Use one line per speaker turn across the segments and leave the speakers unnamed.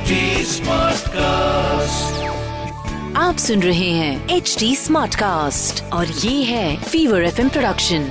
HD cast
आप सुन रहे हैं एच डी स्मार्ट कास्ट और ये है फीवर एफ़ प्रोडक्शन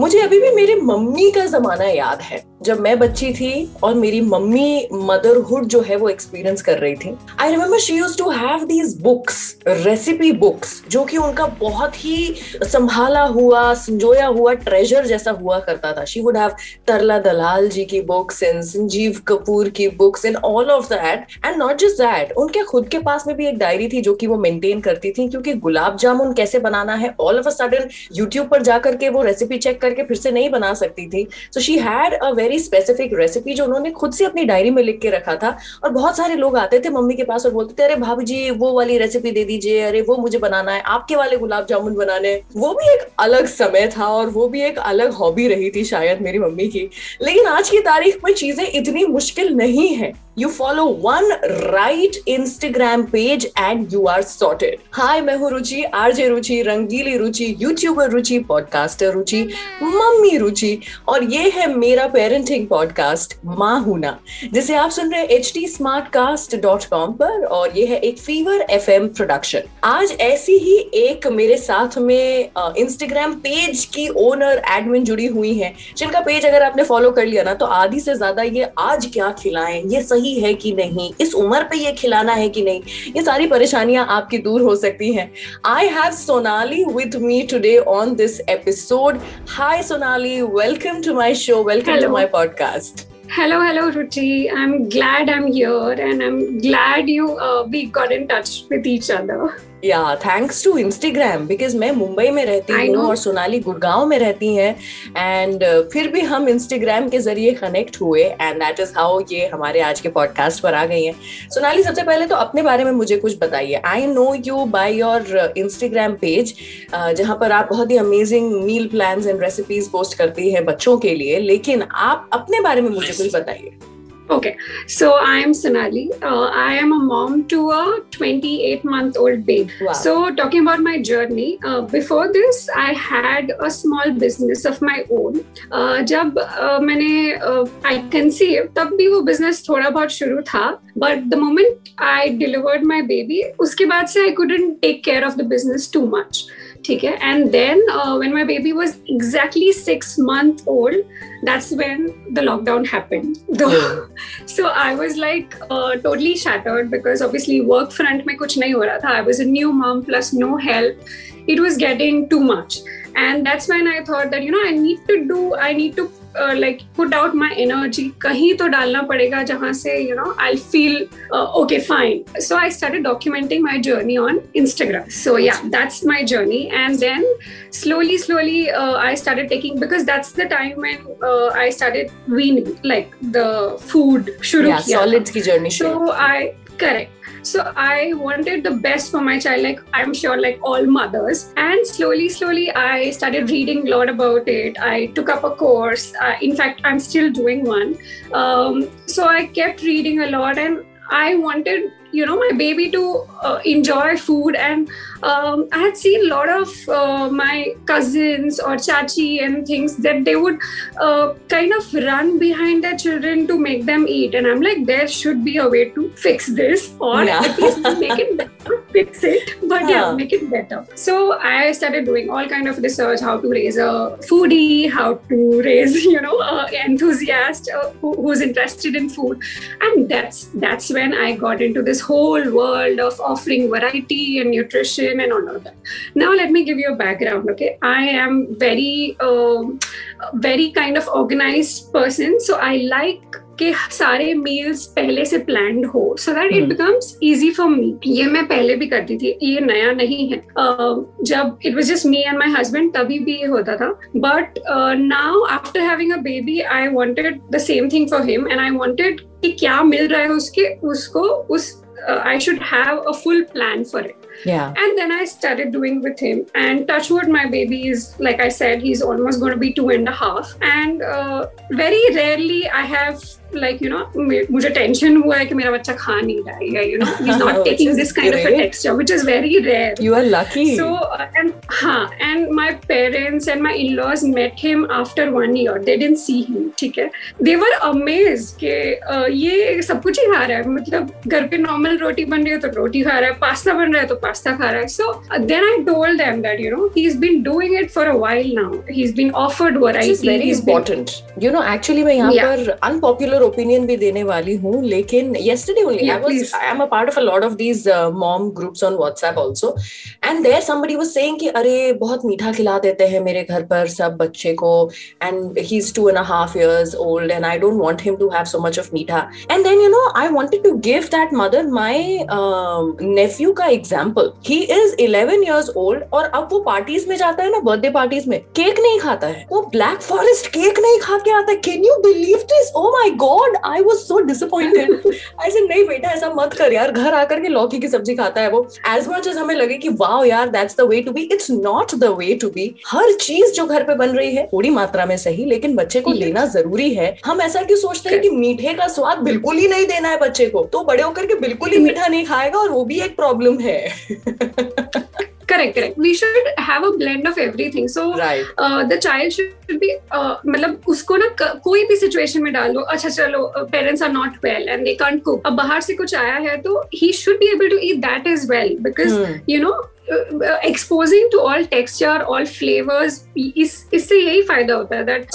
मुझे अभी भी मेरे मम्मी का जमाना याद है। जब मैं बच्ची थी और मेरी मम्मी मदरहुड जो है वो एक्सपीरियंस कर रही थी I remember she used to have these books recipe books जो कि उनका बहुत ही संभाला हुआ, संजोया हुआ ट्रेजर जैसा हुआ करता था। She would have Tarla Dalal ji की बुक्स एंड संजीव कपूर की books and all of that and not just that उनके खुद के पास में भी एक डायरी थी जो कि वो मेंटेन करती थी, क्योंकि गुलाब जामुन कैसे बनाना है all of a sudden YouTube पर जाकर के वो रेसिपी चेक करके फिर से नहीं बना सकती थी। So she had a very specific recipe जो उन्होंने खुद से अपनी डायरी में लिख के रखा था और बहुत सारे लोग आते थे मम्मी के पास और बोलते थे अरे भाभी जी वो वाली रेसिपी दे दीजिए अरे वो मुझे बनाना है आपके वाले गुलाब जामुन बनाने वो भी एक अलग समय था और वो भी एक अलग हॉबी रही थी शायद मेरी मम्मी की। लेकिन आज की तारीख में चीज़ें इतनी मुश्किल नहीं है। You follow one right Instagram page and you are sorted. Hi, मैं हूँ Ruchi RJ Ruchi Rangili Ruchi YouTuber Ruchi podcaster Ruchi mummy Ruchi. और ये है मेरा पेरेंटिंग पॉडकास्ट माँ हूना जिसे आप सुन रहे हैं H T smartcast dot com पर और ये है एक फीवर एफ़ एम प्रोडक्शन आज ऐसी ही एक मेरे साथ में इंस्टाग्राम पेज की ओनर एडमिन जुड़ी हुई है जिनका पेज अगर आपने फॉलो कर लिया ना तो आधी से ज़्यादा ये आज क्या खिलाएँ ये सही है कि नहीं इस उम्र पे ये खिलाना है कि नहीं ये सारी परेशानियाँ आपकी दूर हो सकती हैं। I have Sonali with me today on this episode hi Sonali welcome to my show welcome to my my podcast.
Hello, hello, Ruchi. I'm glad I'm here and I'm glad you uh, we got in touch with each other.
Yeah thanks to Instagram because मैं मुंबई में रहती हूँ और सोनाली गुड़गांव में रहती हैं and uh, फिर भी हम इंस्टाग्राम के ज़रिए कनेक्ट हुए एंड दैट इज़ हाउ ये हमारे आज के पॉडकास्ट पर आ गई हैं। सोनाली सबसे पहले तो अपने बारे में मुझे कुछ बताइए। I know you by your Instagram page जहाँ पर आप बहुत ही amazing meal plan and recipes post करती हैं बच्चों के लिए लेकिन आप अपने बारे में मुझे कुछ बताइए।
Okay, so I am Sonali. Uh, I am a mom to a 28 month old babe. Wow. So, talking about my journey, uh, before this, I had a small business of my own. Uh, जब uh, मैंने uh, I conceived, तब भी वो business थोड़ा बहुत शुरू था. But the moment I delivered my baby, उसके बाद से I couldn't take care of the business too much. ठीक है? And then when my baby was exactly six month old that's when the lockdown happened so I was like totally shattered because obviously work front में कुछ नहीं हो रहा था. I was a new mom plus no help it was getting too much. And that's when i thought that you know i need to do i need to like put out my energy कहीं तो डालना पड़ेगा जहाँ से you know I feel okay fine so I start documenting my journey on Instagram so yeah that's my journey and then slowly slowly I start taking because that's the time when I start weaning like the food
शुरू किया
so I correct so I wanted the best for my child, like I'm sure, like all mothers. And slowly, slowly, I started reading a lot about it. I took up a course. Uh, in fact, I'm still doing one. Um, so I kept reading a lot, and I wanted you know my baby to uh, enjoy food and um, i had seen a lot of uh, my cousins or chachi and things that they would uh, kind of run behind their children to make them eat and i'm like there should be a way to fix this or yeah. at least make it better fix it but yeah. yeah. make it better so i started doing all kind of research how to raise a foodie how to raise you know an enthusiast uh, who, who's interested in food and that's that's when i got into this whole world of offering variety and nutrition and all of that. Now, let me give you a background. Okay, I am very, uh, very kind of organized person. So I like कि सारे meals पहले से plan हो so that it becomes easy for me ये मैं पहले भी करती थी ये नया नहीं है uh, जब it was just me and my husband तभी भी ये होता था but now after having a baby I wanted the same thing for him and I wanted कि क्या मिल रहा है उसके उसको उस uh, I should have a full plan for it.
Yeah.
And then I started doing with him. And touchwood, my baby is, like I said, he's almost going to be two and a half. And uh, very rarely I have like you know मुझे tension हुआ है कि मेरा बच्चा खा नहीं रहा है you know he is not taking this kind of a texture which is very rare
you are lucky
so and हाँ and my parents and my in-laws met him after 1 year they didn't see him ठीक है? दे वर amazed के ये सब कुछ ही खा रहा है। मतलब घर पे नॉर्मल रोटी बन रही है तो रोटी खा रहा है पास्ता बन रहा है तो पास्ता खा रहा है। So then I told them that you know he is been doing it for a while now he is been offered variety
is important you know actually मैं यहाँ पर अनपॉपुलर opinion भी देने वाली हूँ लेकिन yesterday only yeah, I was please. I am a part of a lot of these uh, mom groups and there somebody was saying कि अरे बहुत मीठा खिला देते हैं मेरे घर पर सब बच्चे को। And he is two and half years old and I don't want him to have so much of मीठा. And then you know I wanted to give that mother my nephew का example he is 11 years old और अब वो parties में जाता है ना birthday parties में केक नहीं खाता है। वो ब्लैक फॉरेस्ट केक नहीं खा के आता है। Can you believe this oh my god I was so disappointed नहीं बेटा ऐसा मत कर यार। घर आकर के लौकी की सब्ज़ी खाता है वो. एज मच एज हमें लगे की वाह यार that's the way to be it's not the way to be हर चीज़ जो घर पे बन रही है थोड़ी मात्रा में सही लेकिन बच्चे को लेना ज़रूरी है। हम ऐसा क्यों सोचते हैं कि मीठे का स्वाद बिल्कुल ही नहीं देना है बच्चे को? तो बड़े होकर के बिल्कुल ही मीठा नहीं खाएगा और वो भी एक प्रॉब्लम है।
Correct correct. We should have a blend of everything. So
right.
uh, the child should be uh, मतलब उसको ना कोई भी सिचुएशन में डालो अच्छा चलो parents are not well and they can't cook अब बाहर से कुछ आया है तो he should be able to eat that is well because you know exposing to all texture all flavours इससे यही फ़ायदा होता है that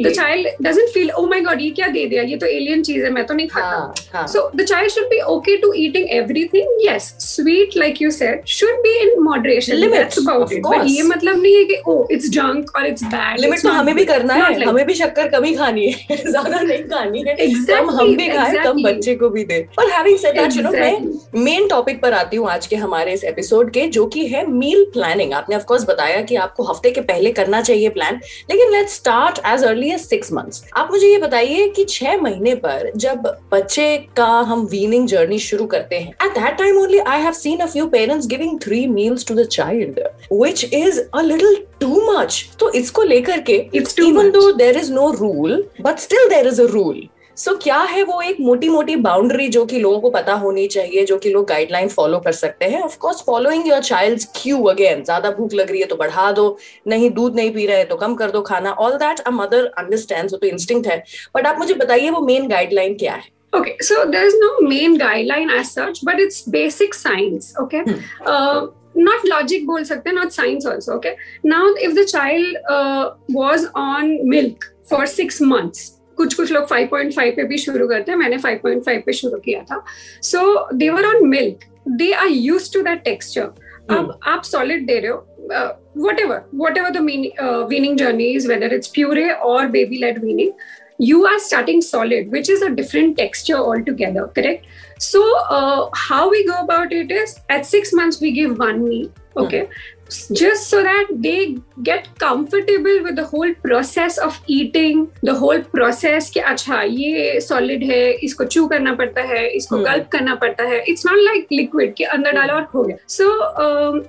the child doesn't feel oh my god ये क्या दे दिया? ये तो एलियन चीज़ है मैं तो नहीं खाता. So the child should be okay to eating everything yes sweet like you said should be in moderation limits about it but ये मतलब नहीं है कि ओ इट्स जंक और इट्स बैड
लिमिट तो हमें भी करना है। हमें भी शक्कर कम ही खानी है। ज़्यादा नहीं खानी है। कम हम भी खाएँ कम बच्चे को भी दे। और having said that you know मैं मेन टॉपिक पर आती हूँ आज के हमारे इस एपिसोड के जो की है मील प्लानिंग आपने ऑफकोर्स बताया कि आपको हफ़्ते के पहले करना चाहिए प्लान लेकिन let start as early as six months आप मुझे ये बताइए कि छह महीने पर जब बच्चे का हम वीनिंग जर्नी शुरू करते हैं at that time only I have seen a few parents giving three meals to the child which is a little too much तो इसको लेकर के even though there is no rule but still there is a rule so so, क्या है वो एक मोटी मोटी बाउंड्री जो कि लोगों को पता होनी चाहिए जो कि लोग गाइडलाइन फॉलो कर सकते हैं of course following your child's cue again ज़्यादा भूख लग रही है तो बढ़ा दो नहीं दूध नहीं पी रहे हैं तो कम कर दो खाना all that a mother understand तो इंस्टिंक्ट है बट आप मुझे बताइए वो मेन गाइडलाइन क्या है
Okay, so there's no main guideline as such, but it's basic science. Okay. Hmm. Uh, not logic bol sakte not science also okay now if the child uh, was on milk for 6 months कुछ कुछ लोग 5.5 पे भी शुरू करते हैं मैंने 5.5 पे शुरू किया था। So they were on milk they are used to that texture अब आप सॉलिड दे रहे हो whatever whatever weaning journey is whether it's puree और baby led weaning you are starting solid which is a different texture all together correct so how we go about it is at six months we give one meal okay just so that they get comfortable with the whole process of eating the whole process कि अच्छा ये solid है इसको chew करना पड़ता है इसको hmm. gulp करना पड़ता है it's not like liquid कि अंदर डालो और हो गया so um,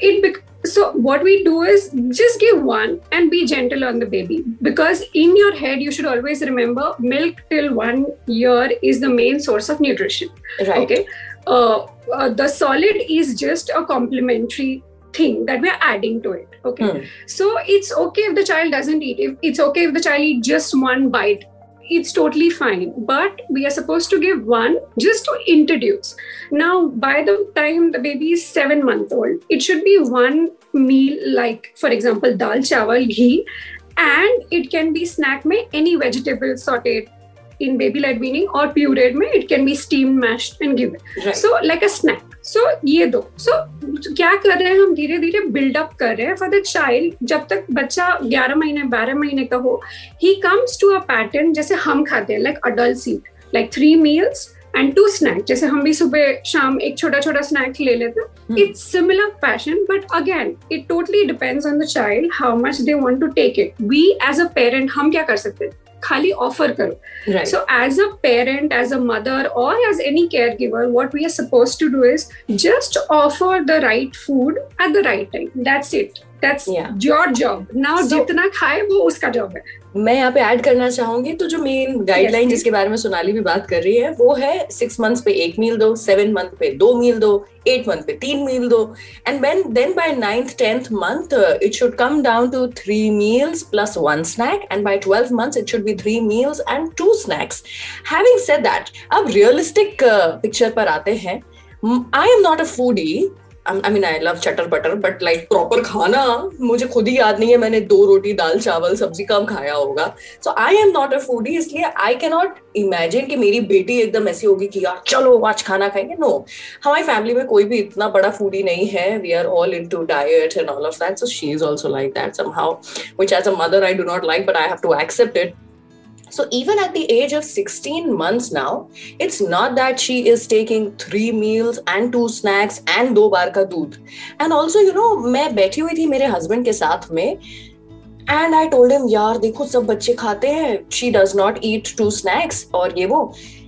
it so what we do is just give one and be gentle on the baby because in your head you should always remember milk till one year is the main source of nutrition
right
okay uh, uh, the solid is just a complementary thing that we're adding to it okay? Hmm. so it's okay if the child doesn't eat. If it's okay if the child eats just one bite it's totally fine. But we are supposed to give one just to introduce. Now by the time the baby is seven month old it should be one meal like for example dal chawal ghee and it can be snack में any vegetable sauteed in baby led weaning or pureed में it can be steamed mashed and given. Right. so like a snack so so, ये दो. So so, क्या कर रहे हैं हम? धीरे धीरे बिल्डअप कर रहे हैं. फॉर द चाइल्ड जब तक बच्चा ग्यारह महीने बारह महीने का हो he comes to a pattern जैसे हम खाते हैं like adult seat like three meals and two snack जैसे हम भी सुबह शाम एक छोटा छोटा स्नैक ले लेते हैं. It's similar pattern but again it totally depends on the child how much they want to take it we as a parent हम क्या कर सकते हैं? खाली ऑफ़र करो। So as a parent as a mother और as any caregiver what we are suppose to do is just offer the right food at the right time that's it that's your job now जितना खाए वो उसका job है।
मैं यहाँ पे add करना चाहूँगी तो जो मेन गाइडलाइन जिसके बारे में सोनाली भी बात कर रही है वो है सिक्स मंथ्स पे एक मील दो सेवन मंथ पे दो मील दो एट मंथ पे तीन मील दो। And then by ninth tenth month it should come down to three meals plus one snack and by months it should be three meals and two snacks having said that अब realistic picture uh, पर आते हैं। I am not a foodie I mean I love चटर बटर but like proper खाना मुझे खुद ही याद नहीं है। मैंने दो रोटी, दाल, चावल, सब्ज़ी कम खाया होगा। So I am not a foodie इसलिए आई कैन नॉट इमेजिन कि मेरी बेटी एकदम ऐसी होगी कि, यार, चलो, आज खाना खाएँगे। नो हमारी फैमिली में कोई भी इतना बड़ा फूडी नहीं है। We are all into diet and all of that so she is also like that somehow which as a mother I do not like but I have to accept it So even at the age of 16 months now, it's not that she is taking three meals and two snacks and दो बार का दूध. And also, you know, मैं बैठी हुई थी मेरे husband के साथ में एंड आई टोल्ड हिम यार देखो सब बच्चे खाते हैं she does not eat two snacks और ये वो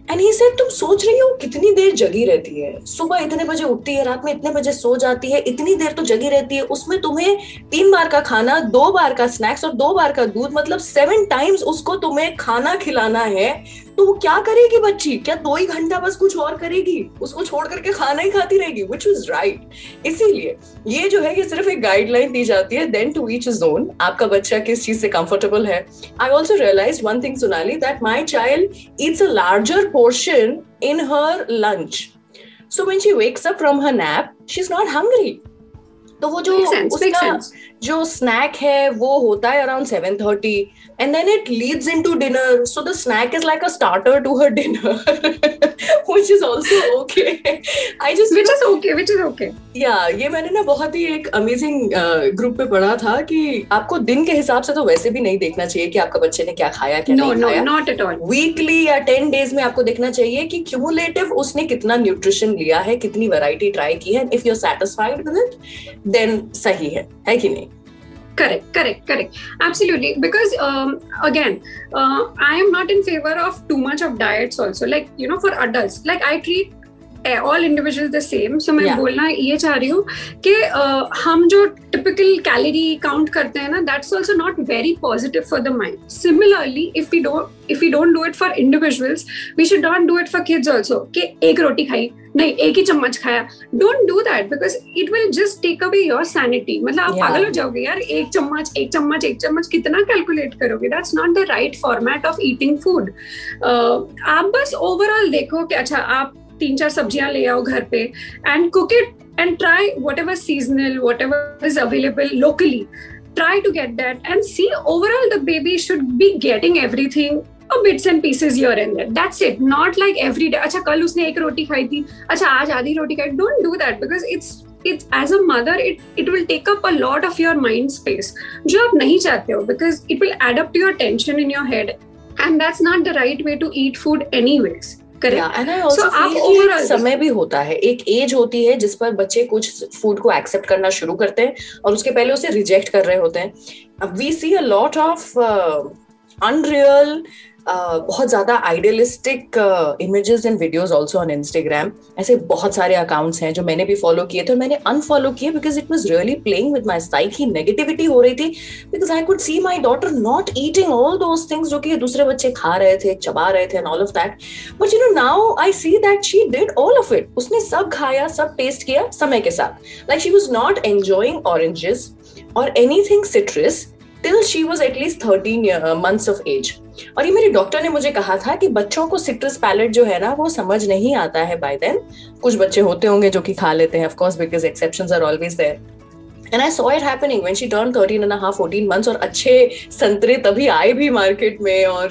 एंड ही सेड तुम सोच रही हो कितनी देर जगी रहती है? सुबह इतने बजे उठती है, रात में इतने बजे सो जाती है, इतनी देर तो जगी रहती है। उसमें तुम्हें तीन बार का खाना, दो बार का स्नैक्स और दो बार का दूध मतलब सेवन टाइम्स उसको तुम्हें खाना खिलाना है। तो वो क्या करेगी बच्ची? क्या दो ही घंटा बस कुछ और करेगी? उसको छोड़ करके खाना ही खाती रहेगी विच इज़ राइट इसीलिए ये जो है ये सिर्फ़ एक गाइडलाइन दी जाती है देन टू ईच जोन आपका बच्चा किस चीज़ से कंफर्टेबल है? I also realise one thing Sonali that my child it's a larger portion in her lunch so when she wakes up from her nap she is not hungry तो वो जो उसका जो स्नैक है वो होता है around seven thirty and then it leads into dinner so the snack is like a starter to her dinner which is also okay. I just
which is okay which is okay.
Yeah ये मैंने ना बहुत ही एक amazing group uh, पे पढ़ा था कि आपको दिन के हिसाब से तो वैसे भी नहीं देखना चाहिए कि आपका बच्चे ने क्या खाया क्या
no, नहीं no, खाया। नॉट एट ऑल
वीकली या टेन डेज़ में आपको देखना चाहिए कि क्यूमुलेटिव उसने कितना न्यूट्रिशन लिया है कितनी वैरायटी ट्राई की है। If you are satisfied with it then सही है है कि नहीं?
Correct correct correct. Absolutely. Because um, again uh, i am not in favor of too much of diets also. Like you know for adults like i treat all individual the same so मैं yeah. बोलना ये चाह रही हूँ कि uh, हम जो typical calorie count करते हैं ना that's also not very positive for the mind similarly if we don't if we don't do it for individuals we should not do it for kids also कि एक रोटी खाई नहीं एक ही चम्मच खाया। Don't do that because it will just take away your sanity मतलब आप पागल हो जाओगे यार एक चम्मच एक चम्मच एक चम्मच कितना कैलकुलेट करोगे? That's not the right format of eating food आप बस ओवरऑल देखो कि अच्छा आप तीन चार सब्ज़ियाँ ले आओ घर पे and cook it and try whatever seasonal whatever is available locally try to get that and see overall the baby should be getting everything bits and pieces your and that's it not like every day अच्छा कल उसने एक रोटी खाई थी अच्छा आज आधी रोटी खाई don't do that because it's it's as a mother it it will take up a lot of your mind space जो आप नहीं चाहते हो because it will add up to your tension in your head and that's not the right way to eat food any ways
समय भी होता है एक एज होती है जिस पर बच्चे कुछ फ़ूड को एक्सेप्ट करना शुरू करते हैं और उसके पहले उसे रिजेक्ट कर रहे होते हैं। We see a lot of unreal बहुत ज़्यादा idealistic images and videos also on Instagram ऐसे बहुत सारे अकाउंट्स हैं जो मैंने भी फॉलो किए थे और मैंने अनफॉलो किए because it was really playing with my psyche negativity हो रही थी because I could see my daughter not eating all those things जो कि दूसरे बच्चे खा रहे थे, चबा रहे थे and all of that but you know now I see that she did all of it उसने सब खाया, सब टेस्ट किया समय के साथ. Like she was not enjoying oranges और anything citrus till she was at least thirteen months of age और ये मेरे डॉक्टर ने मुझे कहा था कि बच्चों को सिट्रस पैलेट जो है ना, वो समझ नहीं आता है बाय देन कुछ बच्चे होते होंगे जो कि खा लेते हैं of course because exceptions are always there and I saw it happening when she turn 13 and half 14 months और अच्छे संतरे तभी आए भी मार्केट में और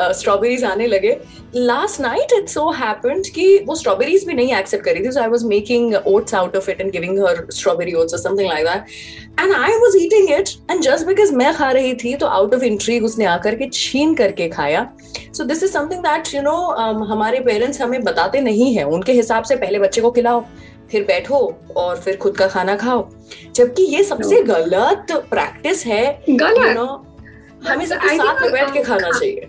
स्ट्रॉबेरीज uh, आने लगे। Last night it so happened कि वो स्ट्रॉबेरीज भी नहीं एक्सेप्ट करी थी so I was making oats out of it and giving her strawberry oats something like that and I was eating it and just because मैं खा रही थी तो आउट ऑफ़ इंट्रीग उसने आकर के छीन करके खाया। So this is something that you know हमारे पेरेंट्स हमें बताते नहीं है। उनके हिसाब से पहले बच्चे को खिलाओ। फिर बैठो और फिर खुद का खाना खाओ। जबकि ये सबसे गलत प्रैक्टिस है
गलत?
हमें सबके साथ में बैठ के खाना चाहिए।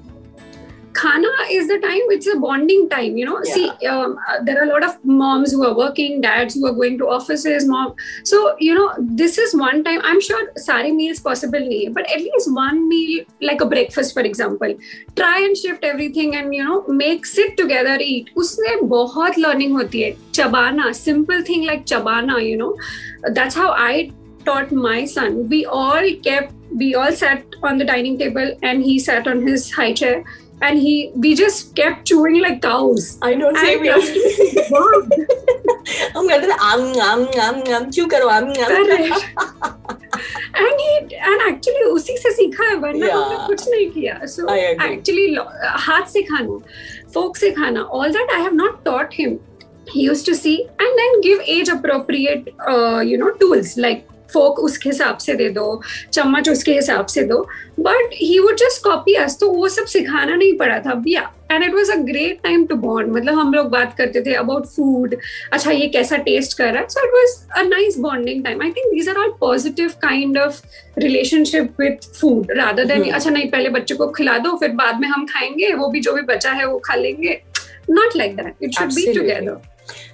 khana is the time it's a bonding time you know.
Yeah.
see um, uh, there are a lot of moms who are working dads who are going to offices mom. So you know this is one time i'm sure sari meals possible nahi but at least one meal like a breakfast for example. Try and shift everything and you know make sit together eat. Usme bahut learning hoti hai. Chabana simple thing like chabana you know. That's how i taught my son. We all kept we all sat on the dining table and he sat on his high chair and he we just kept chewing like cows
I know, same
And
here.
Wow,
हम करते थे आम आम आम आम क्यों करो आम आम
correct. and he and actually उसी से सीखा है वरना
Yeah.
हमने कुछ नहीं किया so
I agree.
actually lo- हाथ से खाना fork से खाना all that I have not taught him he used to see and then give age appropriate uh, you know tools like fork उसके हिसाब से दे दो चम्मच उसके हिसाब से दो but he would just copy us तो वो सब सिखाना नहीं पड़ा था। भैया and it was a great time to bond मतलब हम लोग बात करते थे अबाउट फ़ूड अच्छा ये कैसा टेस्ट कर रहा है। So it was a nice bonding time I think these are all positive kind of relationship with food rather
than.
अच्छा नहीं पहले बच्चे को खिला दो फिर बाद में हम खाएँगे वो भी जो भी बचा है वो खा लेंगे। Not like that it should
be.
Together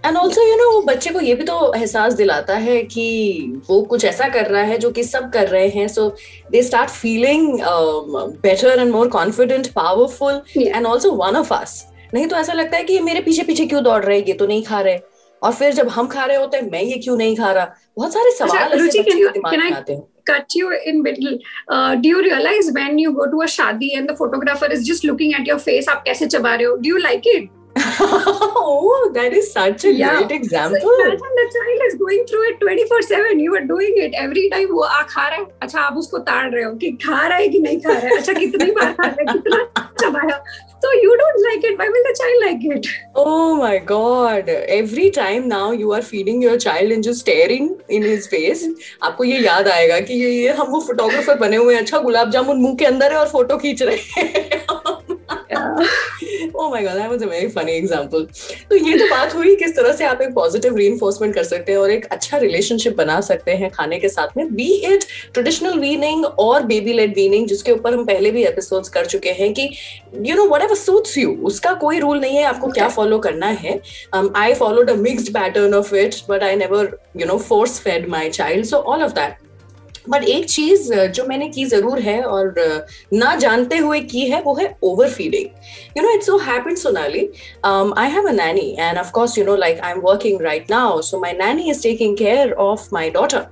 and also you know वो बच्चे को ये भी तो एहसास दिलाता है कि वो कुछ ऐसा कर रहा है जो कि सब कर रहे हैं। So they start feeling better and more confident
powerful
and also one of us नहीं तो ऐसा लगता है कि ये मेरे पीछे पीछे क्यों दौड़ रहे ये तो नहीं खा रहे। और फिर जब हम खा रहे होते हैं मैं ये क्यों नहीं खा रहा? बहुत सारे सवाल ऐसे बच्चे दिमाग में आते हैं।
cut you in middle? Uh, do you realize when you go to a shadi and the photographer is just looking at your face आप कैसे चबा रहे हो? Do you like it?
Oh that is such a
Yeah.
great example.
So imagine the child is going through it 24/7 you are doing it every time वो आ खा रहा है अच्छा आप उसको ताड़ रहे हो कि खा रहा है कि नहीं खा रहा है अच्छा कितनी बार खा रहा है कितना चबाया so you don't like it why will the child like it
Oh my god. Every time now you are feeding your child and just staring in his face, आपको ये याद आएगा कि ये ये हम वो फोटोग्राफर बने हुए हैं अच्छा गुलाब जामुन मुँह के अंदर है और फ़ोटो खींच रहे हैं oh my god that was a very funny example. तो ये तो बात हुई किस तरह से आप एक पॉजिटिव रीइंफोर्समेंट कर सकते हैं और एक अच्छा रिलेशनशिप बना सकते हैं खाने के साथ में बी इट ट्रेडिशनल वीनिंग और बेबी लेड वीनिंग जिसके ऊपर हम पहले भी एपिसोड्स कर चुके हैं कि you know whatever suits you उसका कोई रूल नहीं है आपको क्या फॉलो करना है। I followed a mixed pattern of it but I never you know force fed my child so all of that but एक चीज़ जो मैंने की ज़रूर है और ना जानते हुए की है वो है over feeding you know it's so happen Sonali I have a nanny and of course you know like I am working right now so my nanny is taking care of my daughter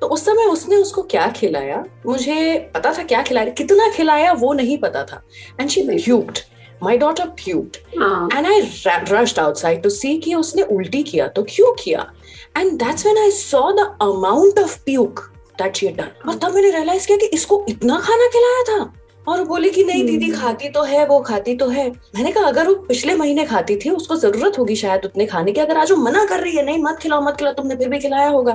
तो उस समय उसने उसको क्या खिलाया? मुझे पता था क्या खिलाया कितना खिलाया वो नहीं पता था. And she ह्यूब्ड my daughter
puked
and I rushed outside to see कि उसने उल्टी किया तो क्यों किया? And that's when I saw the amount of puke that she done और तब मैंने रियलाइज़ किया कि इसको इतना खाना खिलाया था। और बोली कि नहीं दीदी
हम्म।
खाती तो है वो खाती तो है। मैंने कहा अगर वो पिछले महीने खाती थी उसको ज़रूरत होगी शायद उतने खाने की। अगर आज वो मना कर रही है नहीं मत खिलाओ मत खिलाओ तुमने फिर भी खिलाया होगा।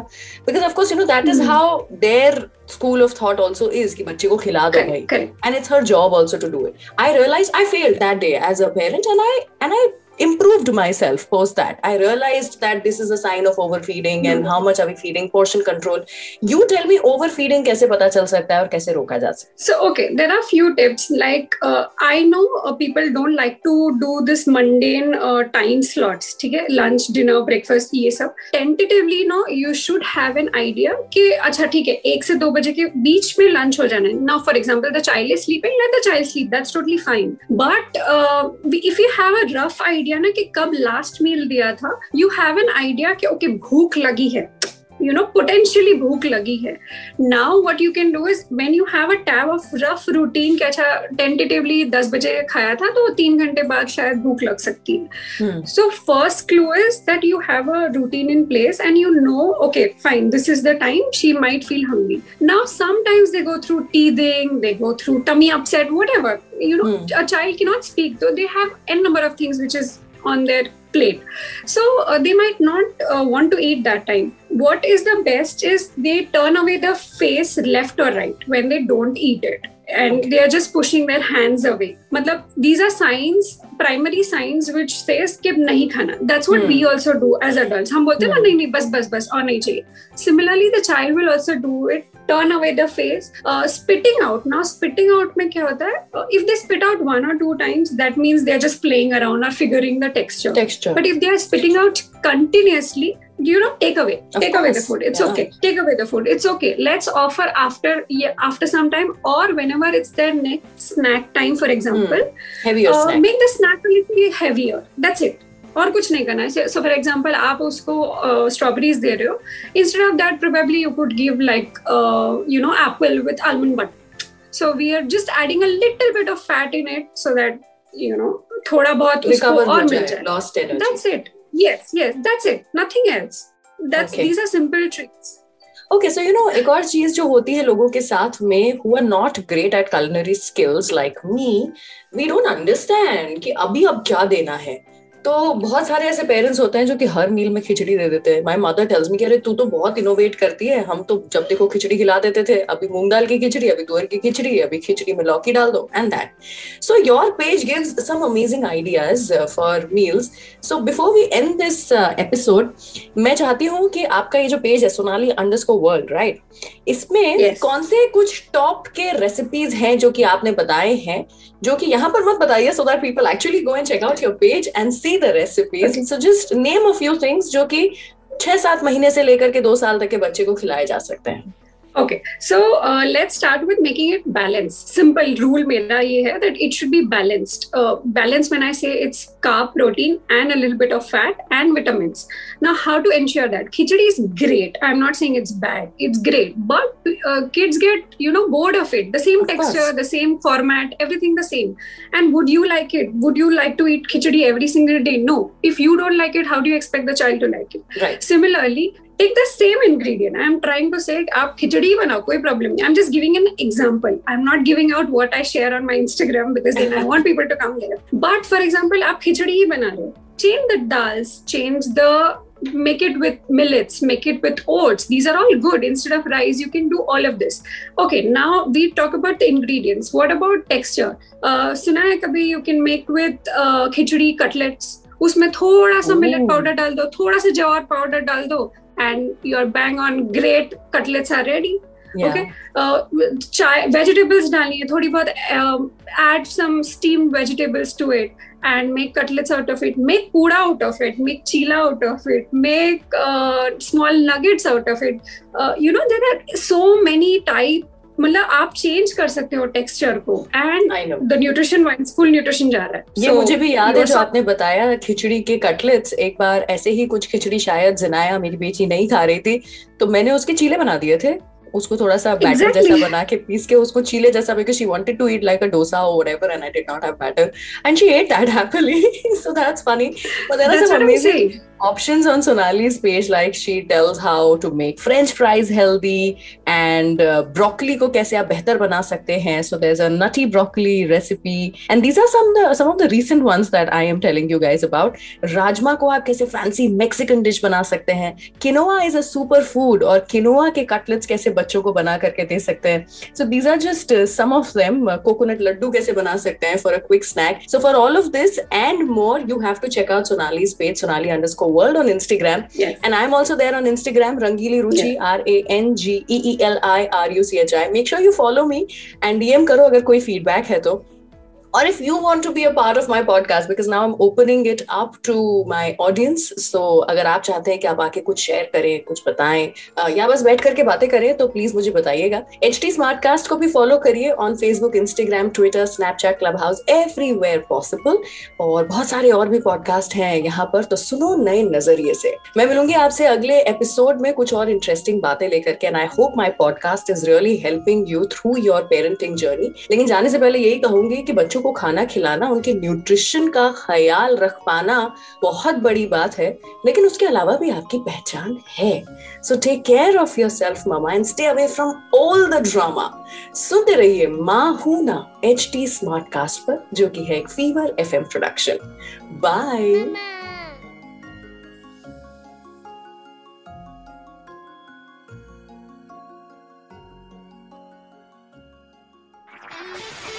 Because of course you know that
is.
How their school of thought also is कि बच्चे को खिला दो भाई। and it's her job also to do it. I realized I failed that day as a parent, and I and I improved myself post that. I realized that this is a sign of overfeeding and how much are we feeding, portion control. You tell me overfeeding कैसे पता चल सकता है और कैसे रोका जा सकता
So, okay, there are few tips. Like, uh, I know uh, people don't like to do this mundane uh, time slots. ठीक है lunch, dinner, breakfast ये सब. Tentatively, no, you should have an idea कि अच्छा ठीक है एक से दो बजे के बीच में lunch हो जाना है. Now, for example, the child is sleeping, let the child sleep. That's totally fine. But uh, we- if you have a rough idea idea ना कि कब लास्ट मील दिया था। यू हैव एन आइडिया कि okay भूख लगी है। You know potentially भूख लगी है। Now what you can do is when you have a tab of rough routine क्या अच्छा टेंटेटिवली दस बजे खाया था तो तीन घंटे बाद शायद भूख लग सकती है। So first clue is that you have a routine in place and you know okay fine this is the time she might feel hungry now sometimes they go through teething they go through tummy upset whatever you know a child के not speak though they have an number of things which is on their plate so they might not want to eat that time what is the best is they turn away the face left or right when they don't eat it and
Okay.
they are just pushing their hands away matlab these are signs primary signs which says कि नहीं खाना that's what
Hmm.
we also do as adults हम बोलते हैं ना
Hmm.
नहीं नहीं बस बस बस और नहीं चाहिए similarly the child will also do it turn away the face uh, spitting out. Now spitting out mein kya hota hai if they spit out one or two times that means they're just playing around or figuring the texture.
Texture.
But if they are spitting out continuously you know take away.
Of
take away the food. It's
yeah.
okay. Take away the food. It's okay. Let's offer after yeah, after some time or whenever it's their next snack time for example.
Heavier
uh,
snack.
make the snack a little heavier. That's it और कुछ नहीं करना है। So for example आप उसको strawberries uh, दे रहे हो। Instead of that probably you could give like you know apple with almond butter so we are just adding a little bit of fat in it so that you know थोड़ा बहुत उसको और मिल
जाए। energy
that's it yes yes that's it nothing else that's
Okay.
these are simple tricks
okay so you know एक और चीज़ जो होती है लोगों के साथ में who are not great at culinary skills like me we don't understand कि अभी अब क्या देना है। तो बहुत सारे ऐसे पेरेंट्स होते हैं जो कि हर मील में खिचड़ी दे देते हैं। माय मदर टेल्स मी कि अरे तू तो बहुत इनोवेट करती है। हम तो जब देखो खिचड़ी खिला देते थे अभी मूंग दाल की खिचड़ी अभी तुअर की खिचड़ी अभी खिचड़ी में लौकी डाल दो and that so your page gives some amazing ideas for meals so before we end this episode मैं चाहती हूँ कि आपका ये जो पेज है सोनाली अंडरस्कोर वर्ल्ड राइट इसमें
Yes.
कौन से कुछ टॉप के रेसिपीज़ हैं जो कि आपने बताए हैं जो कि यहाँ पर मत बताइए so that people actually go and check out your page and see the recipes so just name a few things जो कि छह सात महीने से लेकर के दो साल तक के बच्चे को खिलाए जा सकते हैं।
Okay, so uh, let's start with making it balanced. Simple rule mera ye hai that it should be balanced. Uh, balanced when I say it's carb, protein, and a little bit of fat and vitamins. Now, how to ensure that? Khichdi is great. I'm not saying it's bad. It's great, but uh, kids get you know bored of it. The same
of
texture, course. the same format, everything the same. And would you like it? Would you like to eat khichdi every single day? No. If you don't like it, how do you expect the child to like it?
Right.
Similarly, take the same ingredient. I'm trying to say, आप खिचड़ी बनाओ कोई problem नहीं. I'm just giving an example. I'm not giving out what I share on my Instagram because then I want people to come there. But for example, आप खिचड़ी ही बना रहे हो. Change the dals, change the make it with millets, make it with oats. These are all good. Instead of rice, you can do all of this. Okay, now we talk about the ingredients. What about texture? Uh, सुना है कभी you can make with uh, khichdi cutlets. उसमें थोड़ा सा millet
Oh.
Powder डाल दो थोड़ा सा जवार पाउडर डाल दो And your bang on great cutlets are ready Okay. चाय वेजिटेबल्स डालिए थोड़ी बहुत add some steam vegetables to it and make cutlets out of it make puda out of it make chila out of it make uh, small nuggets out of it uh, you know there are so many type मतलब आप change कर सकते हो texture को
and
the nutrition wise full nutrition जा रहा है.
ये
So,
मुझे भी याद है जो आपने बताया खिचड़ी के कटलेट्स एक बार ऐसे ही कुछ खिचड़ी शायद जनाया मेरी बेटी नहीं खा रही थी तो मैंने उसके चीले बना दिए थे। उसको थोड़ा सा बैटर
Exactly.
जैसा बना के पीस के उसको चीले जैसा because she wanted to eat like a dosa or whatever and I did not have batter. And she ate that happily. So that's funny. But there are
That's
some options on Sonali's page like she tells how to make french fries healthy and uh, broccoli को कैसे आप बेहतर बना सकते हैं so there's a nutty broccoli recipe and these are some the some of the recent ones that I am telling you guys about rajma को आप कैसे fancy Mexican dish बना सकते हैं quinoa is a super food और quinoa के cutlets कैसे बच्चों को बना करके दे सकते हैं so these are just uh, some of them uh, coconut laddu कैसे बना सकते हैं for a quick snack so for all of this and more you have to check out Sonali's page Sonali underscore World on Instagram.
Yes.
And I'm also there on Instagram, Rangili Ruchi, yes. R A N G E E L I R U C H I. Make sure you follow me and DM karo agar koi feedback hai to. Or if you want to be a part of my podcast, because now I'm opening it up to my audience. So अगर आप चाहते हैं कि आप आके कुछ share करें, कुछ बताएँ, या बस बैठ करके बातें करें, तो प्लीज़ मुझे बताइएगा. HT Smartcast को भी फॉलो करिए on Facebook, Instagram, Twitter, Snapchat, Clubhouse, everywhere possible और बहुत सारे और भी पॉडकास्ट हैं यहाँ पर तो सुनो नए नज़रिए से मैं मिलूँगी आपसे अगले एपिसोड में कुछ और इंटरेस्टिंग बातें लेकर के and I hope my podcast is really helping you through your parenting journey लेकिन जाने से पहले यही कहूँगी कि बच्चों को खाना खिलाना, उनके न्यूट्रिशन का ख्याल रख पाना बहुत बड़ी बात है, लेकिन उसके अलावा भी आपकी पहचान है। So take care of your self mama and stay away from all the drama सुनते रहिए माँ हूँ ना एच टी स्मार्ट कास्ट पर, जो कि है एक Fever F M production by